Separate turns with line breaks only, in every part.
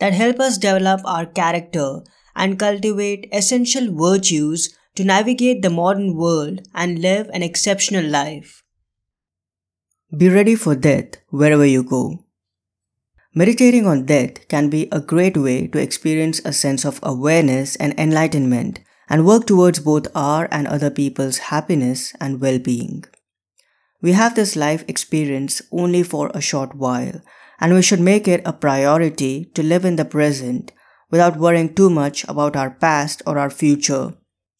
that help us develop our character and cultivate essential virtues to navigate the modern world and live an exceptional life. Be ready for death wherever you go. Meditating on death can be a great way to experience a sense of awareness and enlightenment and work towards both our and other people's happiness and well being. We have this life experience only for a short while, and we should make it a priority to live in the present without worrying too much about our past or our future.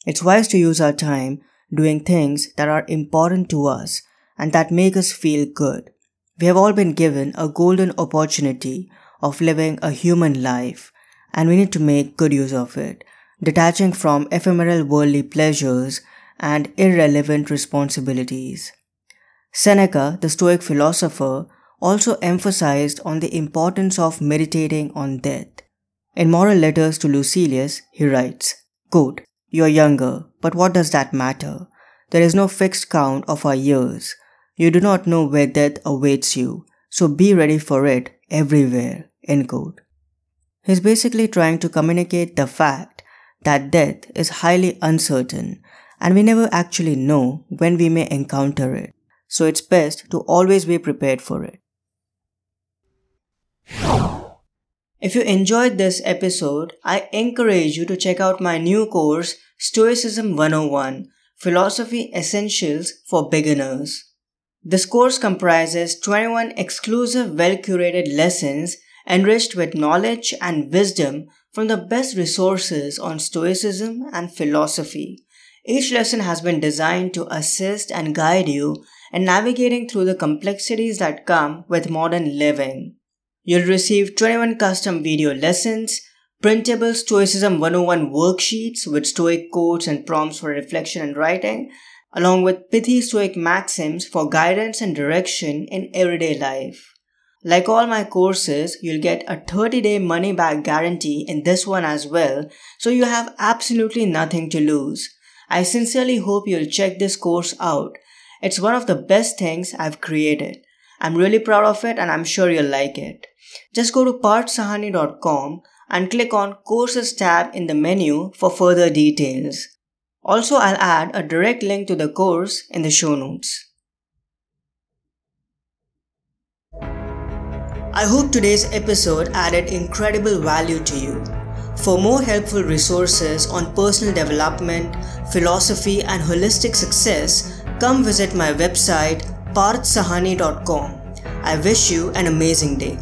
It's wise to use our time doing things that are important to us and that make us feel good. We have all been given a golden opportunity of living a human life and we need to make good use of it, detaching from ephemeral worldly pleasures and irrelevant responsibilities. Seneca, the Stoic philosopher, also emphasized on the importance of meditating on death. In Moral Letters to Lucilius, he writes, quote, You're younger, but what does that matter? There is no fixed count of our years. You do not know where death awaits you, so be ready for it everywhere. End quote. He's basically trying to communicate the fact that death is highly uncertain and we never actually know when we may encounter it, so it's best to always be prepared for it. If you enjoyed this episode, I encourage you to check out my new course, Stoicism 101 Philosophy Essentials for Beginners. This course comprises 21 exclusive, well curated lessons enriched with knowledge and wisdom from the best resources on Stoicism and philosophy. Each lesson has been designed to assist and guide you in navigating through the complexities that come with modern living. You'll receive 21 custom video lessons, printable Stoicism 101 worksheets with Stoic quotes and prompts for reflection and writing, along with pithy Stoic maxims for guidance and direction in everyday life. Like all my courses, you'll get a 30 day money back guarantee in this one as well, so you have absolutely nothing to lose. I sincerely hope you'll check this course out. It's one of the best things I've created. I'm really proud of it and I'm sure you'll like it. Just go to parthsahani.com and click on Courses tab in the menu for further details. Also, I'll add a direct link to the course in the show notes. I hope today's episode added incredible value to you. For more helpful resources on personal development, philosophy, and holistic success, come visit my website parthsahani.com. I wish you an amazing day.